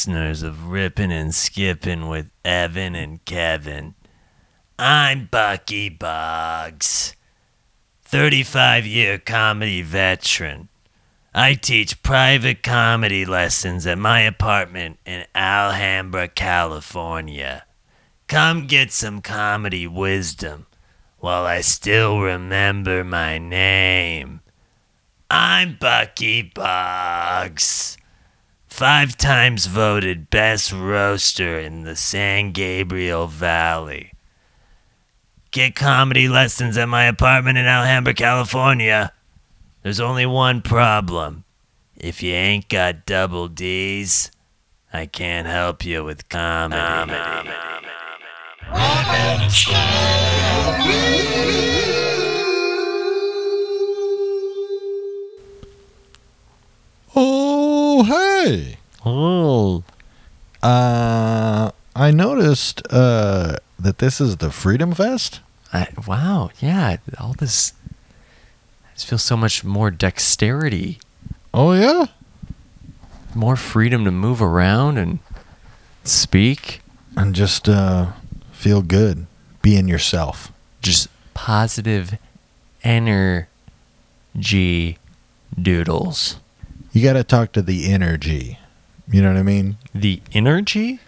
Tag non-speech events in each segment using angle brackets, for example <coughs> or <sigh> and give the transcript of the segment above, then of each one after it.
listeners of Rippin' and Skippin' with Evan and Kevin. I'm Bucky Bogs, 35 year comedy veteran. I teach private comedy lessons at my apartment in Alhambra, California. Come get some comedy wisdom while I still remember my name. I'm Bucky Bogs. Five times voted best roaster in the San Gabriel Valley. Get comedy lessons at my apartment in Alhambra, California. There's only one problem. If you ain't got double D's, I can't help you with comedy. Oh, hey. Oh, Uh, I noticed uh, that this is the Freedom Fest. I, wow, yeah, all this. I just feel so much more dexterity, Oh, yeah? more freedom to move around and speak. And just uh, feel good being yourself. Just positive energy doodles. You got to talk to the energy. You know what I mean? The energy?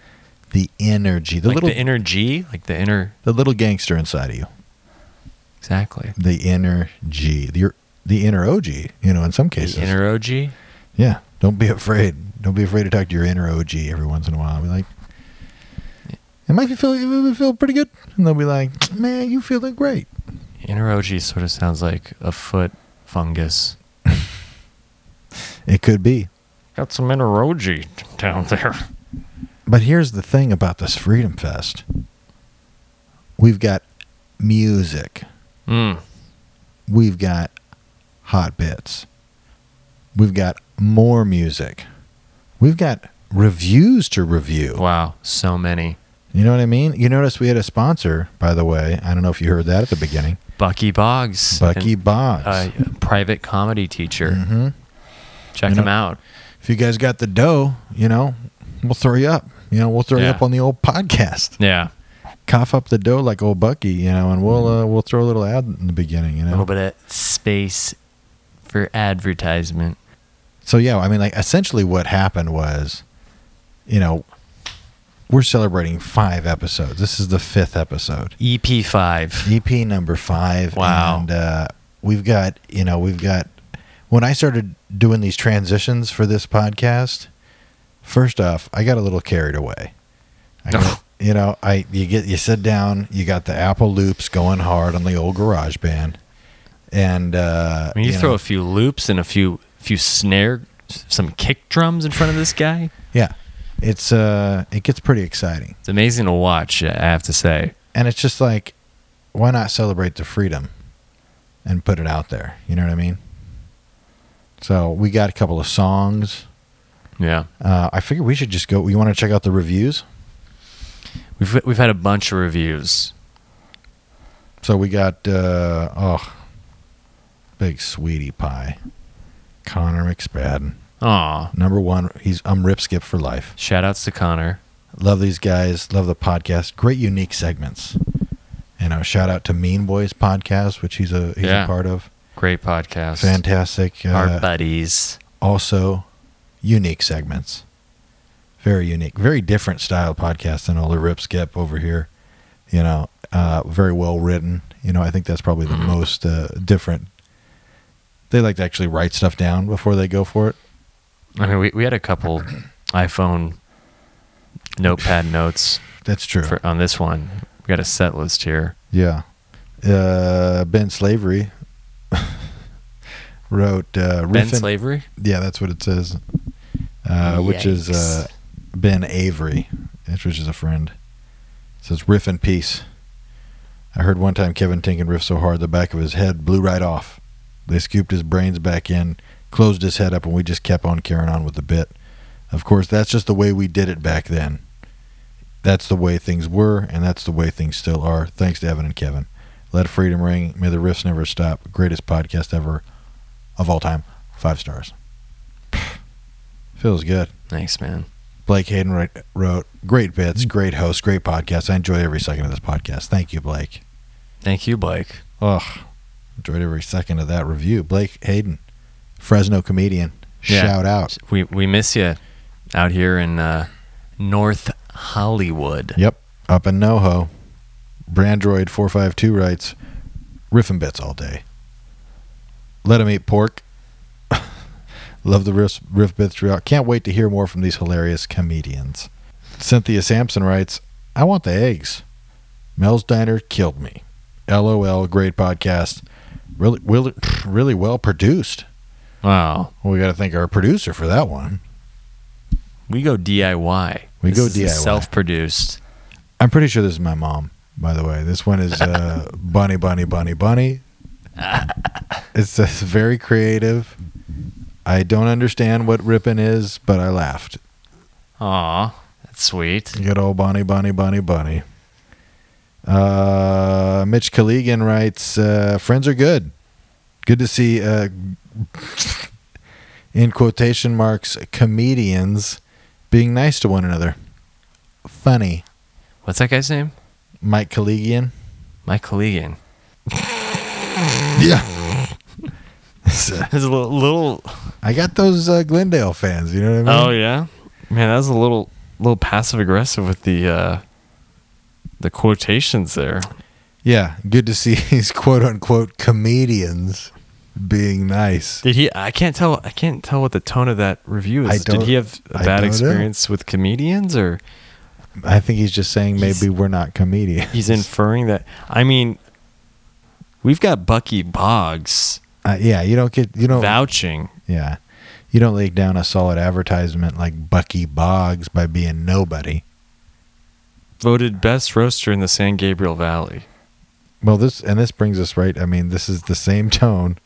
The energy, the like little, the energy? Like the inner. the little gangster inside of you. Exactly. The inner G, the er, the inner OG. You know, in some cases. The inner OG? yeah. Don't be afraid. Don't be afraid to talk to your inner OG every once in a while. Be like, it might feel it feel pretty good, and they'll be like, man, you feeling great. Inner OG sort of sounds like a foot fungus. It could be. Got some inner down there. But here's the thing about this Freedom Fest. We've got music. Mm. We've got hot bits. We've got more music. We've got reviews to review. Wow, so many. You know what I mean? You notice we had a sponsor, by the way. I don't know if you heard that at the beginning. Bucky Bogs. Bucky Bogs. a private comedy teacher. hmm Check You know- him out. If you guys got the dough, you know, we'll throw you up. You know, we'll throw you up on the old podcast. Yeah, Cough up the dough like old Bucky, you know, and we'll uh, we'll throw a little ad in the beginning, you know. a little bit of space for advertisement. So yeah, I mean, like essentially what happened was, you know, we're celebrating five episodes. This is the fifth episode, EP five. EP number five. Wow. And uh, we've got, you know, we've got. When I started doing these transitions for this podcast, first off, I got a little carried away. <laughs> Got, you know, I you get you sit down, you got the Apple loops going hard on the old Garage Band, and uh, I mean, you, throw know, a few loops and a few few snare, some kick drums in front of this guy. yeah, it's uh, it gets pretty exciting. It's amazing to watch. I have to say. and it's just like why not celebrate the freedom and put it out there you know what i mean so we got a couple of songs. Yeah, uh, i figure we should just go you want to check out the reviews? We've we've had a bunch of reviews. so we got uh, oh big sweetie pie. Connor mcspadden. Aw, number one he's i'm rip skip for life. Shout outs to Connor. love these guys love the podcast. Great unique segments. You know shout out to mean boys podcast which he's a he's Yeah. a part of Great podcast. fantastic uh, Our buddies. also unique segments. Very unique, very different style podcast than all the Rip Skip over here. You know, uh, very well written. You know, I think that's probably the most uh, different. They like to actually write stuff down before they go for it. I mean, we we had a couple <clears throat> iPhone notepad notes That's true. for on this one. We got a set list here. yeah. Uh, ben Slavery wrote uh, Ben Riffin- Slavery. Yeah, that's what it says. Uh, which is uh, Ben Avery, which is a friend. It says riff in peace. I heard one time Kevin Tienken riff so hard the back of his head blew right off. They scooped his brains back in, closed his head up, and we just kept on carrying on with the bit. Of course, that's just the way we did it back then. That's the way things were, and that's the way things still are. Thanks to Evan and Kevin. Let freedom ring. May the riffs never stop. Greatest podcast ever of all time. Five stars. Feels good. Thanks, man. Blake Hayden wrote, wrote great bits, great host, great podcast. I enjoy every second of this podcast. Thank you, Blake. Thank you, Blake. Ugh, enjoyed every second of that review. Blake Hayden, Fresno comedian. Yeah. Shout out. We we miss you out here in uh, North Hollywood. Yep, up in NoHo. Brandroid four five two writes, riffing bits all day. Let him eat pork. <laughs> Love the riff, riff bits throughout. Can't wait to hear more from these hilarious comedians. Cynthia Sampson writes, I want the eggs. Mel's Diner killed me. LOL, great podcast. Really, really, <sniffs> really well produced. Wow. Well, we got to thank our producer for that one. We go DIY. We This go DIY. Self-produced. I'm pretty sure this is my mom, by the way. This one is uh, Bunny, Bunny, Bunny, Bunny. <laughs> It's uh, very creative. I don't understand what ripping is, but I laughed. Aw, that's sweet. Good old Bunny, Bunny, Bunny, Bunny. Uh, Mitch Collegan writes, uh, "Friends are good. Good to see." Uh, <laughs> in quotation marks, comedians being nice to one another. Funny. What's that guy's name? Mike Collegian. Mike Collegian. Yeah. <laughs> His little, little. I got those uh, Glendale fans. You know what I mean? Oh yeah, man, that was a little, little passive aggressive with the, uh, the quotations there. yeah. Good to see <laughs> these quote unquote comedians being nice. Did he? I can't tell. I can't tell what the tone of that review I is. Did he have a I bad don't know. experience with comedians, or I think he's just saying maybe He's- we're not comedians. he's inferring that? I mean, we've got Bucky Bogs Uh, yeah, you don't get you don't. vouching. yeah, you don't lay down a solid advertisement like Bucky Bogs by being nobody. Voted best roaster in the San Gabriel Valley. Well, this and this brings us right. I mean, this is the same tone.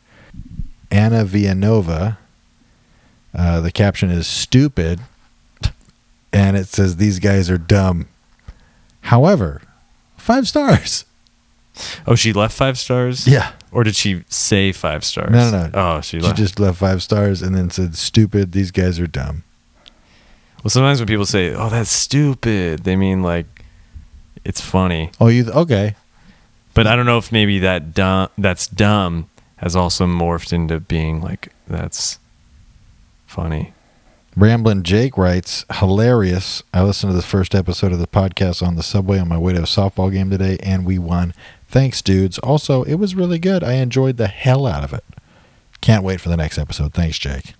Anna Villanova. Uh, the caption is stupid, and it says these guys are dumb. However, five stars. Oh, she left five stars. Yeah, Or did she say five stars? No, no, no. Oh, she she left. just left five stars and then said stupid. These guys are dumb. well, sometimes when people say, "Oh, that's stupid," they mean like it's funny. Oh, you okay? But I don't know if maybe that dumb that's dumb has also morphed into being like that's funny. Ramblin' Jake writes, hilarious. I listened to the first episode of the podcast on the subway on my way to a softball game today, and we won. Thanks, dudes. Also, it was really good. I enjoyed the hell out of it. Can't wait for the next episode. Thanks, Jake.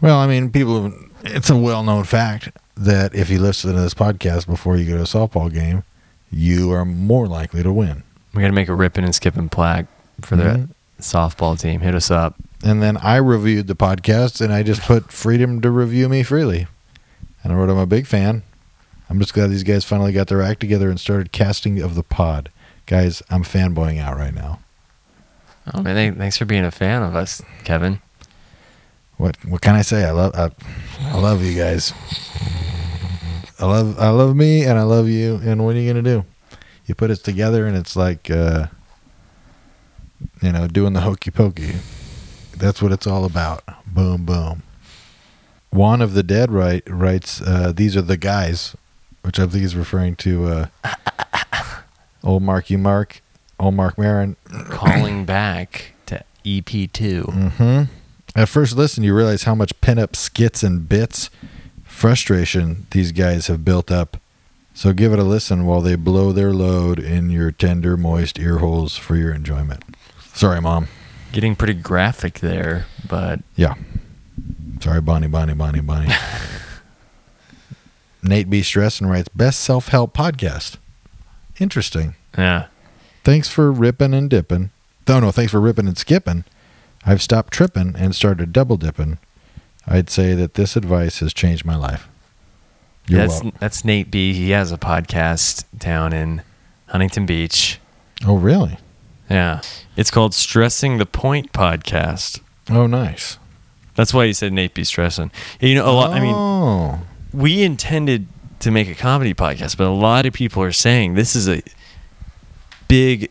Well, I mean, people, it's a well known fact that if you listen to this podcast before you go to a softball game, you are more likely to win. We got to make a ripping and skipping plaque for the Mhm. softball team. Hit us up. And then I reviewed the podcast and I just put freedom to review me freely. And I wrote, I'm a big fan. I'm just glad these guys finally got their act together and started casting of the pod. Guys, I'm fanboying out right now. Oh man, thanks for being a fan of us, Kevin. What what can I say? I love I, I love you guys. I love I love me and I love you. And what are you gonna do? You put us together and it's like uh, you know doing the hokey pokey. That's what it's all about. Boom boom. Juan of the Dead write, writes uh, these are the guys, which I think is referring to uh, old Marky Mark, old Marc Maron, <clears throat> Calling back to E EP2. Mm-hmm. At first listen, you realize how much pin-up skits and bits, frustration these guys have built up. So give it a listen while they blow their load in your tender, moist ear holes for your enjoyment. Sorry, Mom. Getting pretty graphic there, but Yeah. Sorry, Bonnie, Bonnie, Bonnie, Bonnie. <laughs> Nate B. Stresson writes, best self-help podcast. Interesting. yeah. Thanks for ripping and dipping. No, no, thanks for ripping and skipping. I've stopped tripping and started double dipping. I'd say that this advice has changed my life. You're that's welcome. that's Nate B. He has a podcast down in Huntington Beach. Oh, really? Yeah. It's called Stressing the Point Podcast. Oh, nice. That's why you said Nate B. Stressing. You know, a lot. I mean, oh, we intended to make a comedy podcast, but a lot of people are saying this is a big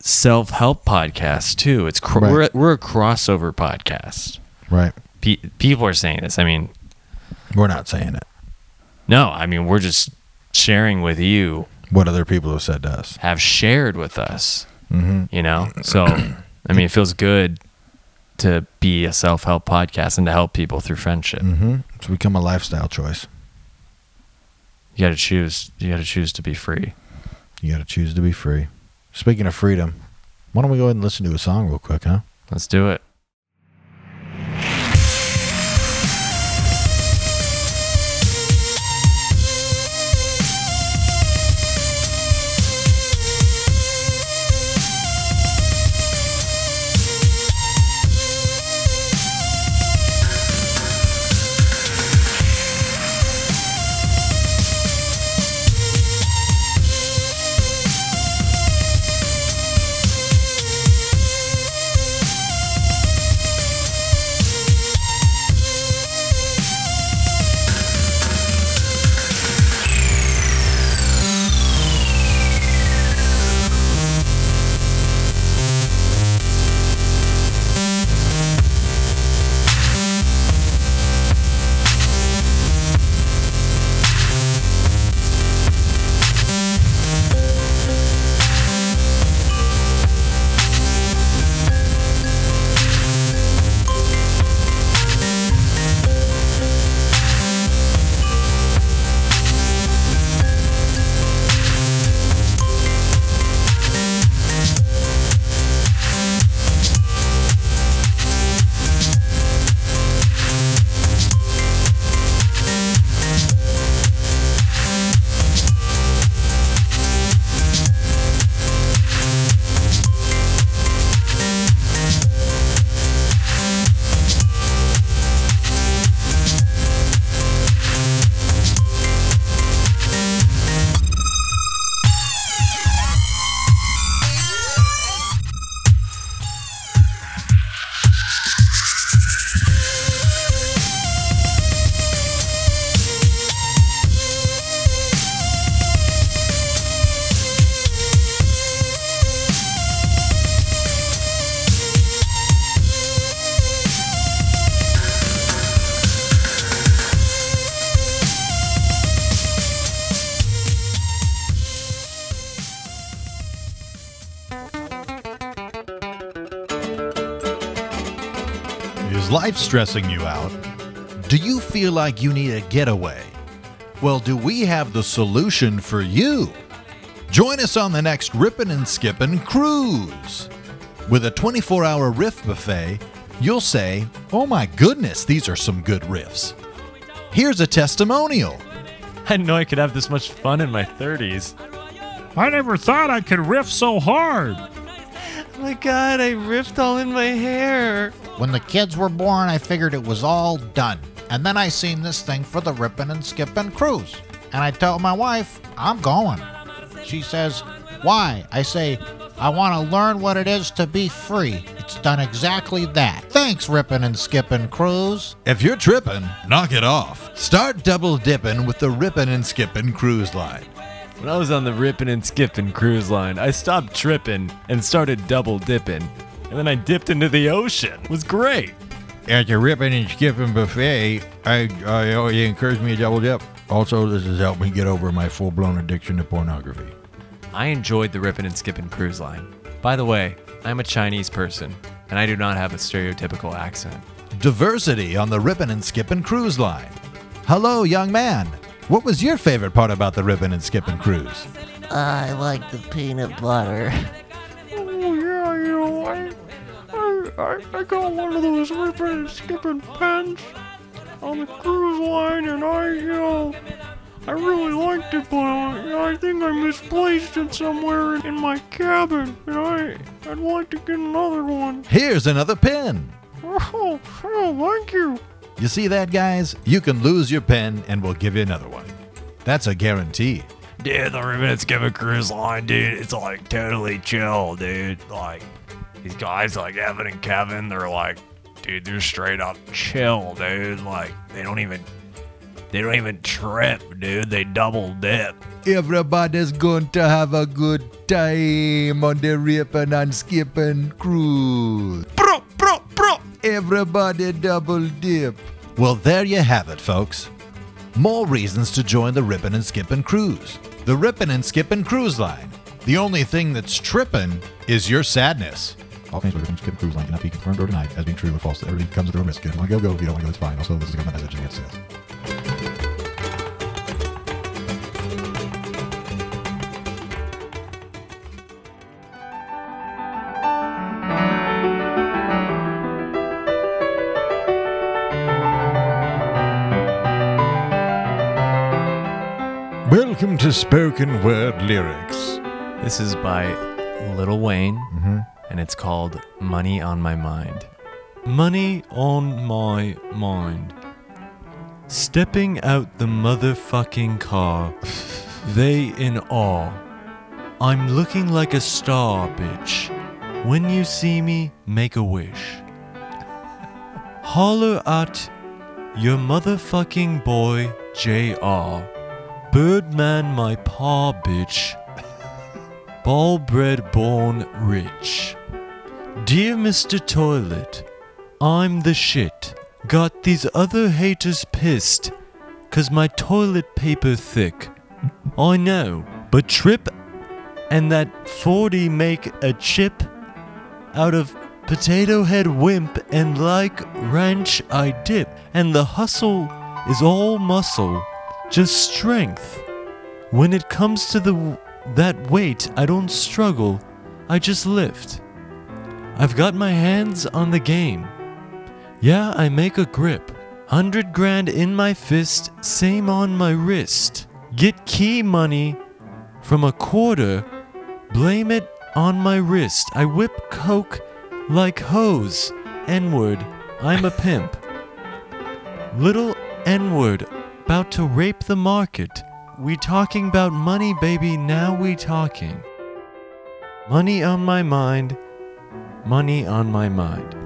self-help podcast too. It's Right. we're a, we're a crossover podcast. right. Pe- people are saying this. I mean, We're not saying it. No, I mean we're just sharing with you, What other people have said to us. have shared with us. Mm-hmm. You know, so <clears throat> I mean it feels good to be a self help podcast and to help people through friendship. Mm-hmm. It's become a lifestyle choice. You got to choose. You got to choose to be free. You got to choose to be free. Speaking of freedom, why don't we go ahead and listen to a song real quick, huh? Let's do it. Is life stressing you out? Do you feel like you need a getaway? Well, do we have the solution for you? Join us on the next Rippin' and Skippin' cruise. With a 24 hour riff buffet, you'll say, Oh my goodness, these are some good riffs. Here's a testimonial. I didn't know I could have this much fun in my 30s. I never thought I could riff so hard. Oh my god, I ripped all in my hair. When the kids were born, I figured it was all done. And then I seen this thing for the Rippin' and Skippin' cruise. And I tell my wife, I'm going. She says, Why? I say, I want to learn what it is to be free. It's done exactly that. Thanks, Rippin' and Skippin' cruise. If you're tripping, knock it off. Start double dipping with the Rippin' and Skippin' cruise line. When I was on the ripping and skipping cruise line, I stopped tripping and started double dipping. And then I dipped into the ocean. It was great. At the ripping and skipping buffet, I, I oh, you encouraged me to double dip. Also, this has helped me get over my full blown addiction to pornography. I enjoyed the ripping and skipping cruise line. By the way, I'm a Chinese person, and I do not have a stereotypical accent. Diversity on the ripping and skipping cruise line. Hello, young man. What was your favorite part about the Ribbon and skipping cruise? I like the peanut butter. Oh yeah, you know, I, I, I, I got one of those Ribbon and skipping pens on the cruise line, and I, you know, I really liked it, but uh, I think I misplaced it somewhere in, in my cabin, and I, I'd like to get another one. Here's another pin. Oh, oh, thank you. You see that, guys? You can lose your pen and we'll give you another one. That's a guarantee. Dude, the ribbon and skipping cruise line, dude, it's like totally chill, dude. Like, these guys like Evan and Kevin, they're like, dude, they're straight up chill, dude. Like, they don't even, they don't even trip, dude. They double dip. Everybody's going to have a good time on the ripping and skipping cruise. Bro. Everybody double dip. Well, there you have it, folks. more reasons to join the Rippin' and Skippin' Cruise. The Rippin' and Skippin' Cruise Line. The only thing that's trippin' is your sadness. All claims by Rippin' and Skippin' Cruise Line cannot be confirmed or denied as being true or false. Everything comes with a risk. If you want to go, go. If you don't want to go, it's fine. Also, this is a government message against sales. To Spoken Word Lyrics. This is by Little Wayne, Mm-hmm. and it's called Money on My Mind. Money on my mind. Stepping out the motherfucking car, <laughs> they in awe. I'm looking like a star, bitch. When you see me, make a wish. <laughs> Holler at your motherfucking boy, JR. Birdman, my paw, bitch. Ball bred born rich. Dear Mr. Toilet, I'm the shit. Got these other haters pissed. Cause my toilet paper thick. I know, but trip and that 40 make a chip out of potato head wimp and like ranch I dip. And the hustle is all muscle, just strength. When it comes to the that weight, I don't struggle, I just lift. I've got my hands on the game. Yeah, I make a grip. Hundred grand in my fist, same on my wrist. Get key money from a quarter, blame it on my wrist. I whip coke like hose. N word, I'm a pimp. Little N word, about to rape the market. We talking about money, baby, now we talking. Money on my mind, money on my mind.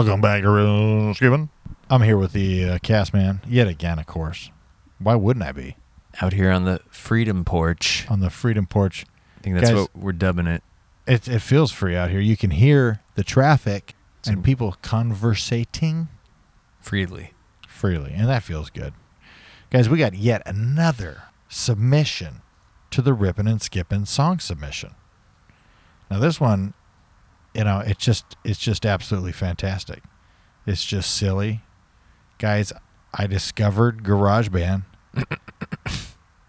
Welcome back to Real Skipping. I'm here with the uh, cast man yet again, of course. Why wouldn't I be Out here on the freedom porch. on the Freedom Porch? I think that's Guys- what we're dubbing it. It it feels free out here. You can hear the traffic Some- and people conversating Freely. freely, and that feels good. Guys, we got yet another submission to the Rippin' and Skippin' song submission. Now this one, you know, it's just it's just absolutely fantastic. It's just silly. Guys, I discovered GarageBand <coughs>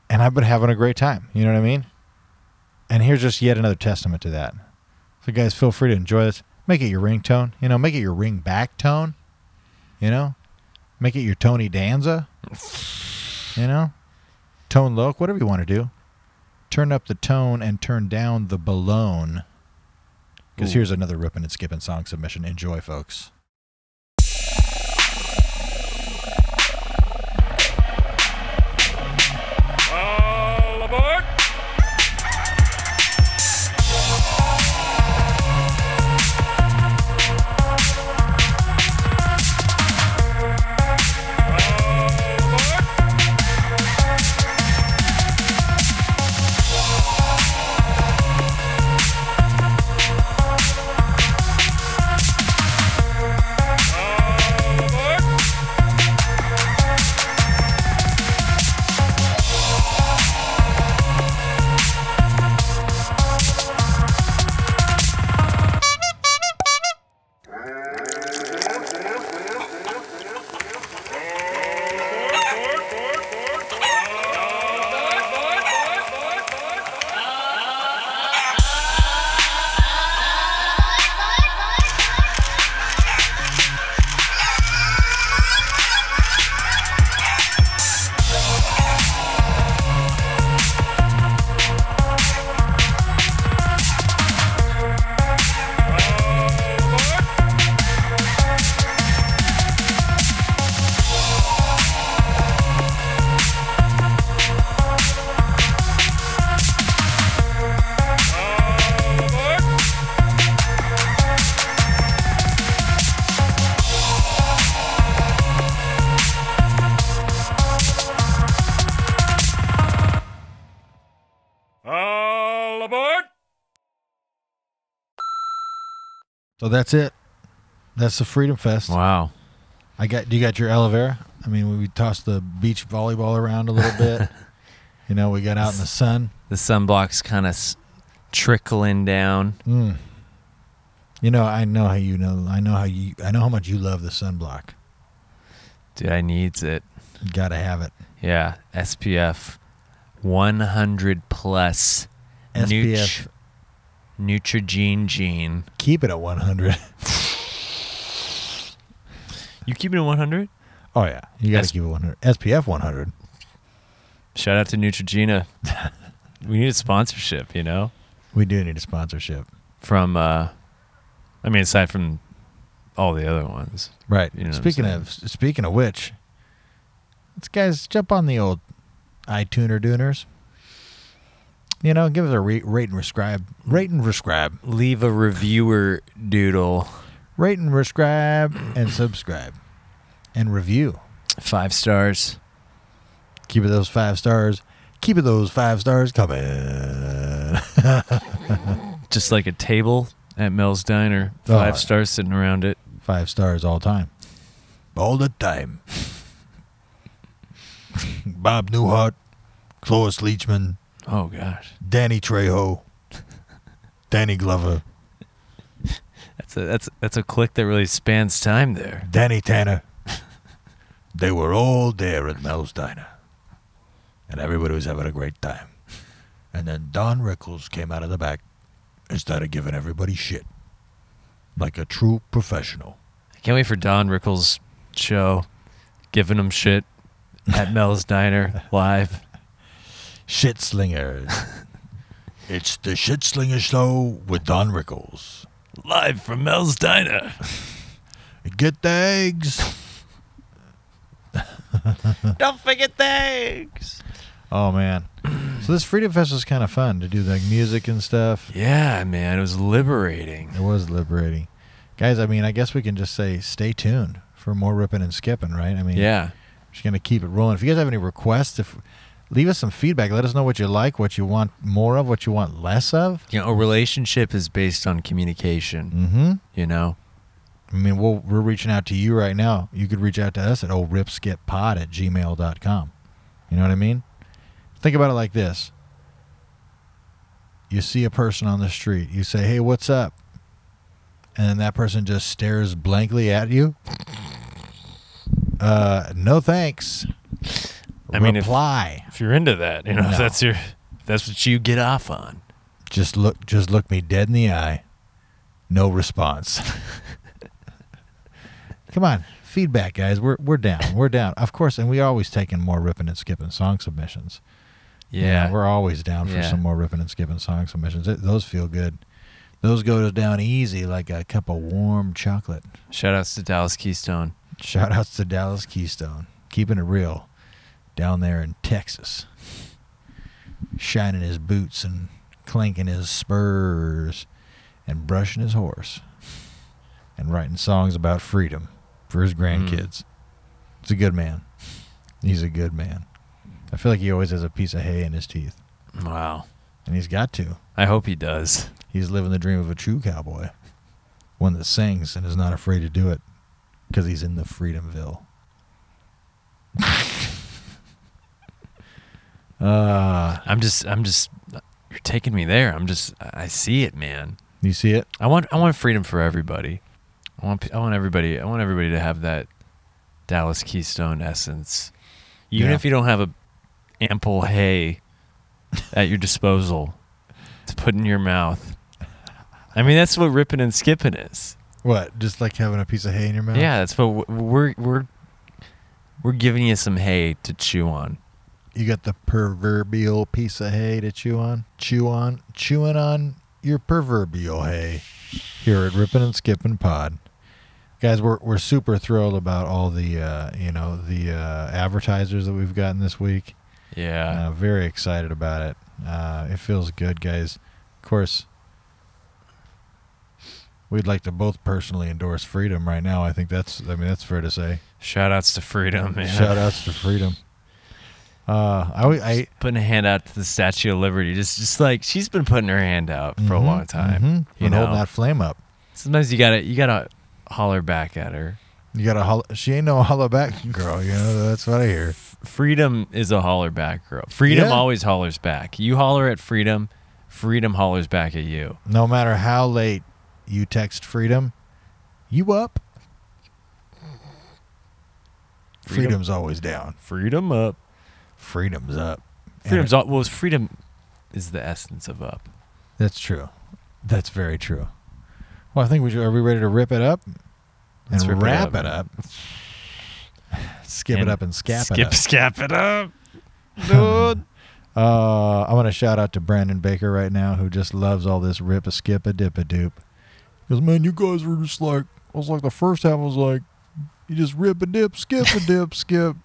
and I've been having a great time. You know what I mean? And here's just yet another testament to that. So guys, feel free to enjoy this. Make it your ringtone. You know, make it your ring back tone. You know? Make it your Tony Danza. You know? Tone look, whatever you want to do. Turn up the tone and turn down the balloon. Because here's another ripping and skipping song submission. Enjoy, folks. So that's it. That's the Freedom Fest. Wow. I got. Do you got your aloe vera? I mean, we tossed the beach volleyball around a little bit. <laughs> you know, we got out in the sun. The sunblock's kind of s- trickling down. Mm. You know, I know how you know. I know how you. I know how much you love the sunblock. Dude, I needs it. You gotta have it. Yeah, SPF 100 plus. SPF. Neutrogene gene. Keep it at 100. You keep it at 100? Oh yeah, you gotta S- keep it 100. SPF 100. Shout out to Neutrogena. <laughs> we need a sponsorship, you know? We do need a sponsorship. From, uh, I mean, aside from all the other ones. Right. You know speaking of speaking of which, let's guys jump on the old iTuner Dooners. You know, give us a re- rate and prescribe. Rate and prescribe. Leave a reviewer doodle. Rate and prescribe and subscribe. And review. Five stars. Keep it those five stars. Keep it those five stars coming. <laughs> Just like a table at Mel's Diner. Oh, five Oh. stars sitting around it. five stars all the time. All the time. <laughs> Bob Newhart, Cloris Leachman, Oh, gosh. Danny Trejo, Danny Glover, That's a, that's, that's a click that really spans time there. Danny Tanner. They were all there at Mel's Diner. And everybody was having a great time. And then Don Rickles came out of the back and started giving everybody shit. Like a true professional. I can't wait for Don Rickles' show, giving him shit at <laughs> Mel's Diner live. Shit Slingers. <laughs> it's the Shit Slinger Show with Don Rickles. Live from Mel's Diner. <laughs> Get the eggs. <laughs> Don't forget the eggs. Oh man. So this Freedom Fest was kind of fun to do like music and stuff. Yeah, man, it was liberating. It was liberating. Guys, I mean, I guess we can just say stay tuned for more ripping and skipping, right? I mean, Yeah. just going to keep it rolling. If you guys have any requests, if leave us some feedback. Let us know what you like, what you want more of, what you want less of. You know, a relationship is based on communication, Mm-hmm. you know? I mean, we'll, we're reaching out to you right now. You could reach out to us at oldripskippod at gmail.com. You know what I mean? Think about it like this. You see a person on the street. You say, hey, what's up? And then that person just stares blankly at you. Uh, no thanks. I mean, if- reply. If you're into that, you know, if No. that's your if that's what you get off on. just look just look me dead in the eye. No response. <laughs> Come on, feedback, guys. We're we're down. We're down. Of course, and we're always taking more ripping and skipping song submissions. Yeah. we're always down for Yeah. some more ripping and skipping song submissions. It, those feel good. Those go down easy like a cup of warm chocolate. Shout outs to Dallas Keystone. Shout outs to Dallas Keystone, keeping it real down there in Texas. Shining his boots and clanking his spurs and brushing his horse and writing songs about freedom for his mm-hmm. grandkids. He's a good man. He's a good man. I feel like he always has a piece of hay in his teeth, Wow. and he's got to. I hope he does. He's living the dream of a true cowboy, one that sings and is not afraid to do it because he's in the Freedomville. <laughs> uh, I'm just I'm just you're taking me there. I'm just I see it, man. you see it? I want I want freedom for everybody. I want I want everybody I want everybody to have that Dallas Keystone essence. Even Yeah. if you don't have a ample hay at your disposal to put in your mouth. I mean that's what ripping and skipping is. What? Just like having a piece of hay in your mouth? Yeah, that's what we're we're we're giving you some hay to chew on. You got the proverbial piece of hay to chew on? Chew on? Chewing on your proverbial hay here at Rippin' and Skippin' Pod. Guys, we're, we're super thrilled about all the, uh, you know, the uh, advertisers that we've gotten this week. Yeah. Uh, very excited about it. Uh, it feels good, guys. Of course, we'd like to both personally endorse freedom right now. I think that's, I mean, that's fair to say. Shout outs to freedom, man. Shout outs to freedom. <laughs> Uh, I, I, putting a hand out to the Statue of Liberty. Just, just like she's been putting her hand out for Mhm, a long time. mhm. You know, holding that flame up. Sometimes you gotta you gotta holler back at her. You got to holler. She ain't no <laughs> holler back girl. You know that's what I hear. Freedom is a holler back girl. Freedom Yeah. always hollers back. You holler at freedom, freedom hollers back at you. No matter how late you text freedom, you up. Freedom. Freedom's always down. Freedom up. Freedom's up. Freedom's up. well. Freedom is the essence of up. That's true. That's very true. Well, I think we should, are we ready to rip it up and Let's rip it wrap up. it up? Skip it up and scap skip, it up. Skip, scap it up, <laughs> dude. Uh, I want to shout out to Brandon Baker right now, who just loves all this rip a skip a dip a doop. Because man, you guys were just like, I was like the first half was like, you just rip a dip, skip a dip, skip.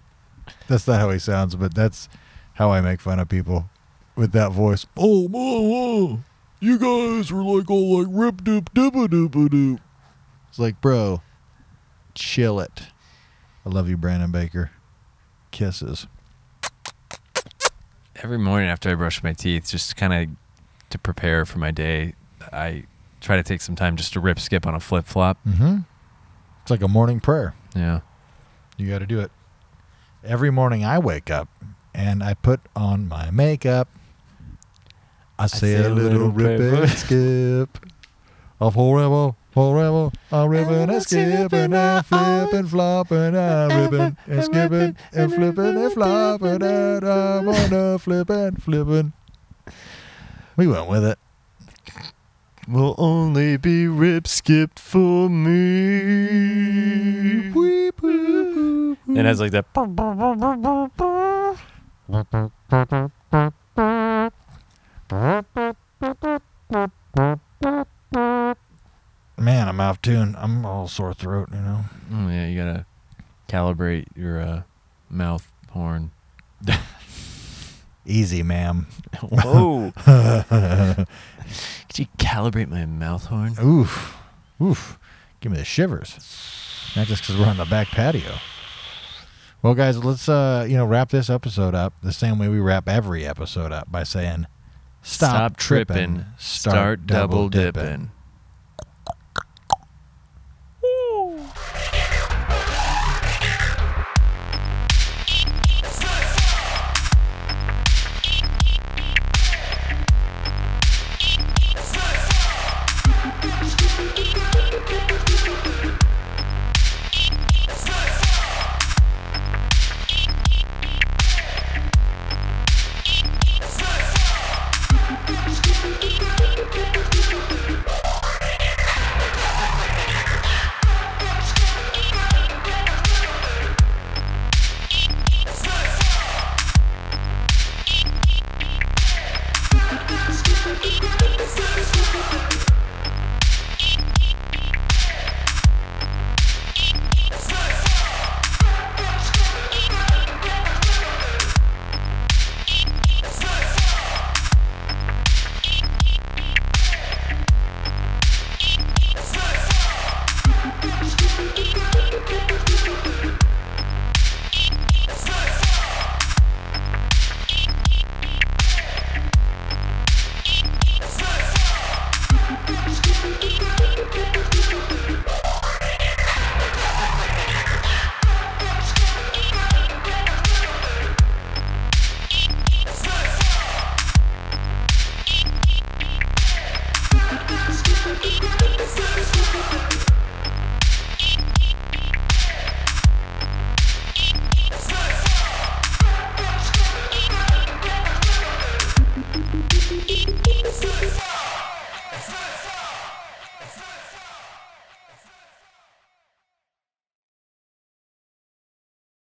That's not how he sounds, but that's how I make fun of people with that voice. Oh, oh, oh, you guys were like all like rip dip a doop doop. It's like, bro, chill it. I love you, Brandon Baker. Kisses. Every morning after I brush my teeth, just kind of to prepare for my day, I try to take some time just to rip skip on a flip flop. Mm-hmm. It's like a morning prayer. Yeah. You got to do it. Every morning I wake up and I put on my makeup. I say, a little rip and skip. Of forever, forever, I'm ripping and skipping and flipping, flopping, I'm ripping and skipping and flipping and flopping and I'm on a flipping, flipping. We went with it. Will only be rip skipped for me. Weep, weep, And it has like that. Man, I'm out of tune. I'm all sore throat, you know. Oh yeah, you gotta calibrate your uh, mouth horn. <laughs> Easy, ma'am. Whoa! <laughs> Could you calibrate my mouth horn? Oof. Oof. Give me the shivers. Not just because we're on the back patio. Well, guys, let's uh, you know wrap this episode up the same way we wrap every episode up by saying, "Stop, tripping, start double dipping.